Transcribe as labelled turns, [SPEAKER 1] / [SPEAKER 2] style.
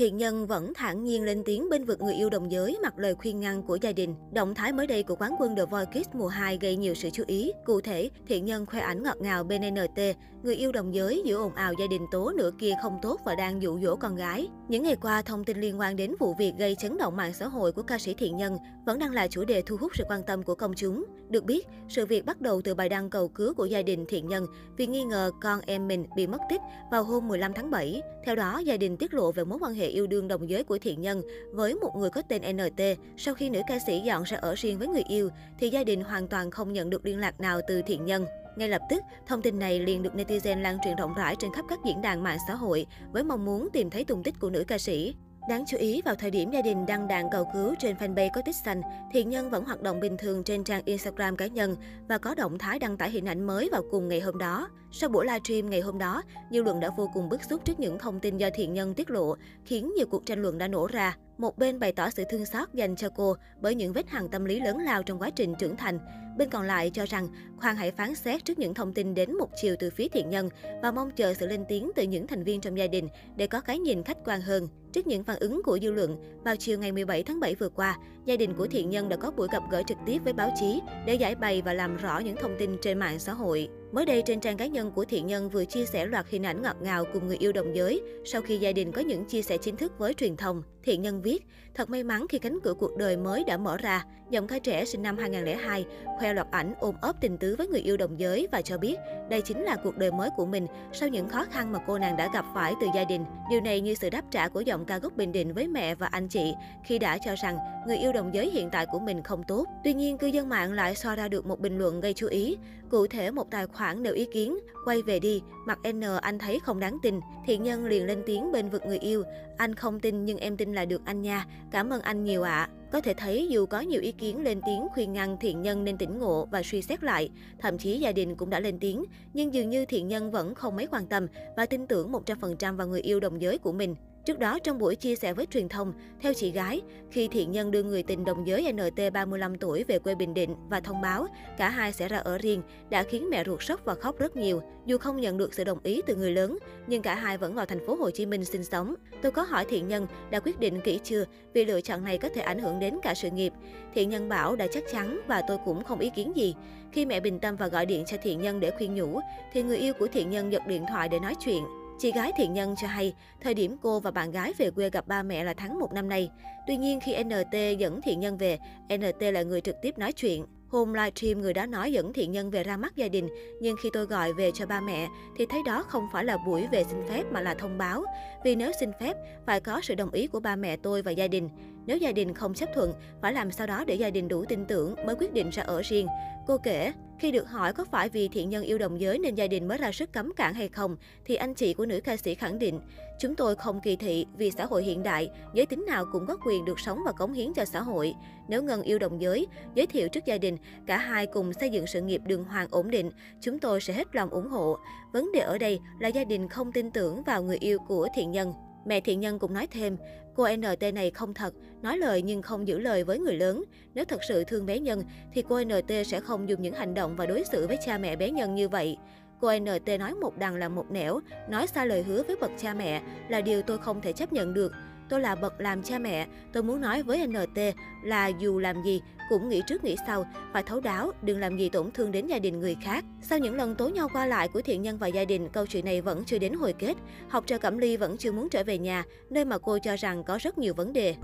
[SPEAKER 1] Thiện nhân vẫn thản nhiên lên tiếng bên vực người yêu đồng giới mặc lời khuyên ngăn của gia đình. Động thái mới đây của quán quân The Voice Kids mùa 2 gây nhiều sự chú ý. Cụ thể, thiện nhân khoe ảnh ngọt ngào bên NT, người yêu đồng giới giữa ồn ào gia đình tố nửa kia không tốt và đang dụ dỗ con gái. Những ngày qua, thông tin liên quan đến vụ việc gây chấn động mạng xã hội của ca sĩ Thiện Nhân vẫn đang là chủ đề thu hút sự quan tâm của công chúng. Được biết, sự việc bắt đầu từ bài đăng cầu cứu của gia đình Thiện Nhân vì nghi ngờ con em mình bị mất tích vào hôm 15 tháng 7. Theo đó, gia đình tiết lộ về mối quan hệ yêu đương đồng giới của Thiện Nhân với một người có tên NT. Sau khi nữ ca sĩ dọn ra ở riêng với người yêu, thì gia đình hoàn toàn không nhận được liên lạc nào từ Thiện Nhân. Ngay lập tức, thông tin này liền được netizen lan truyền rộng rãi trên khắp các diễn đàn mạng xã hội với mong muốn tìm thấy tung tích của nữ ca sĩ. Đáng chú ý, vào thời điểm gia đình đăng đàn cầu cứu trên fanpage có tích xanh, Thiện Nhân vẫn hoạt động bình thường trên trang Instagram cá nhân và có động thái đăng tải hình ảnh mới vào cùng ngày hôm đó. Sau buổi livestream ngày hôm đó, dư luận đã vô cùng bức xúc trước những thông tin do Thiện Nhân tiết lộ, khiến nhiều cuộc tranh luận đã nổ ra. Một bên bày tỏ sự thương xót dành cho cô bởi những vết hằn tâm lý lớn lao trong quá trình trưởng thành. Bên còn lại cho rằng khoan hãy phán xét trước những thông tin đến một chiều từ phía thiện nhân và mong chờ sự lên tiếng từ những thành viên trong gia đình để có cái nhìn khách quan hơn. Trước những phản ứng của dư luận, vào chiều ngày 17 tháng 7 vừa qua, gia đình của thiện nhân đã có buổi gặp gỡ trực tiếp với báo chí để giải bày và làm rõ những thông tin trên mạng xã hội. Mới đây trên trang cá nhân của thiện nhân vừa chia sẻ loạt hình ảnh ngọt ngào cùng người yêu đồng giới sau khi gia đình có những chia sẻ chính thức với truyền thông. Thiện nhân viết, thật may mắn khi cánh cửa cuộc đời mới đã mở ra. Giọng ca trẻ sinh năm 2002 khoe loạt ảnh ôm ấp tình tứ với người yêu đồng giới và cho biết đây chính là cuộc đời mới của mình sau những khó khăn mà cô nàng đã gặp phải từ gia đình. Điều này như sự đáp trả của giọng ca gốc Bình Định với mẹ và anh chị khi đã cho rằng người yêu đồng giới hiện tại của mình không tốt. Tuy nhiên, cư dân mạng lại so ra được một bình luận gây chú ý. Cụ thể, một tài khoản nêu ý kiến, quay về đi, mặt N anh thấy không đáng tin. Thiện nhân liền lên tiếng bên vực người yêu, anh không tin nhưng em tin là được anh nha, cảm ơn anh nhiều ạ. À. Có thể thấy dù có nhiều ý kiến lên tiếng khuyên ngăn thiện nhân nên tỉnh ngộ và suy xét lại, thậm chí gia đình cũng đã lên tiếng, nhưng dường như thiện nhân vẫn không mấy quan tâm và tin tưởng 100% vào người yêu đồng giới của mình. Trước đó, trong buổi chia sẻ với truyền thông, theo chị gái, khi thiện nhân đưa người tình đồng giới NT 35 tuổi về quê Bình Định và thông báo cả hai sẽ ra ở riêng, đã khiến mẹ ruột sốc và khóc rất nhiều. Dù không nhận được sự đồng ý từ người lớn, nhưng cả hai vẫn vào thành phố Hồ Chí Minh sinh sống. Tôi có hỏi thiện nhân đã quyết định kỹ chưa vì lựa chọn này có thể ảnh hưởng đến cả sự nghiệp. Thiện nhân bảo đã chắc chắn và tôi cũng không ý kiến gì. Khi mẹ bình tâm và gọi điện cho thiện nhân để khuyên nhủ, thì người yêu của thiện nhân giật điện thoại để nói chuyện. Chị gái thiện nhân cho hay, thời điểm cô và bạn gái về quê gặp ba mẹ là tháng 1 năm nay. Tuy nhiên khi NT dẫn thiện nhân về, NT là người trực tiếp nói chuyện. Hôm livestream người đó nói dẫn thiện nhân về ra mắt gia đình, nhưng khi tôi gọi về cho ba mẹ thì thấy đó không phải là buổi về xin phép mà là thông báo. Vì nếu xin phép, phải có sự đồng ý của ba mẹ tôi và gia đình. Nếu gia đình không chấp thuận, phải làm sao đó để gia đình đủ tin tưởng mới quyết định ra ở riêng. Cô kể, khi được hỏi có phải vì thiện nhân yêu đồng giới nên gia đình mới ra sức cấm cản hay không, thì anh chị của nữ ca sĩ khẳng định, chúng tôi không kỳ thị vì xã hội hiện đại, giới tính nào cũng có quyền được sống và cống hiến cho xã hội. Nếu Ngân yêu đồng giới, giới thiệu trước gia đình, cả hai cùng xây dựng sự nghiệp đường hoàng ổn định, chúng tôi sẽ hết lòng ủng hộ. Vấn đề ở đây là gia đình không tin tưởng vào người yêu của thiện nhân. Mẹ thiện nhân cũng nói thêm, cô NT này không thật, nói lời nhưng không giữ lời với người lớn. Nếu thật sự thương bé Nhân, thì cô NT sẽ không dùng những hành động và đối xử với cha mẹ bé Nhân như vậy. Cô NT nói một đằng là một nẻo, nói xa lời hứa với bậc cha mẹ là điều tôi không thể chấp nhận được. Tôi là bậc làm cha mẹ, tôi muốn nói với NT là dù làm gì cũng nghĩ trước nghĩ sau, phải thấu đáo, đừng làm gì tổn thương đến gia đình người khác. Sau những lần tố nhau qua lại của thiện nhân và gia đình, câu chuyện này vẫn chưa đến hồi kết. Học trò Cẩm Ly vẫn chưa muốn trở về nhà, nơi mà cô cho rằng có rất nhiều vấn đề.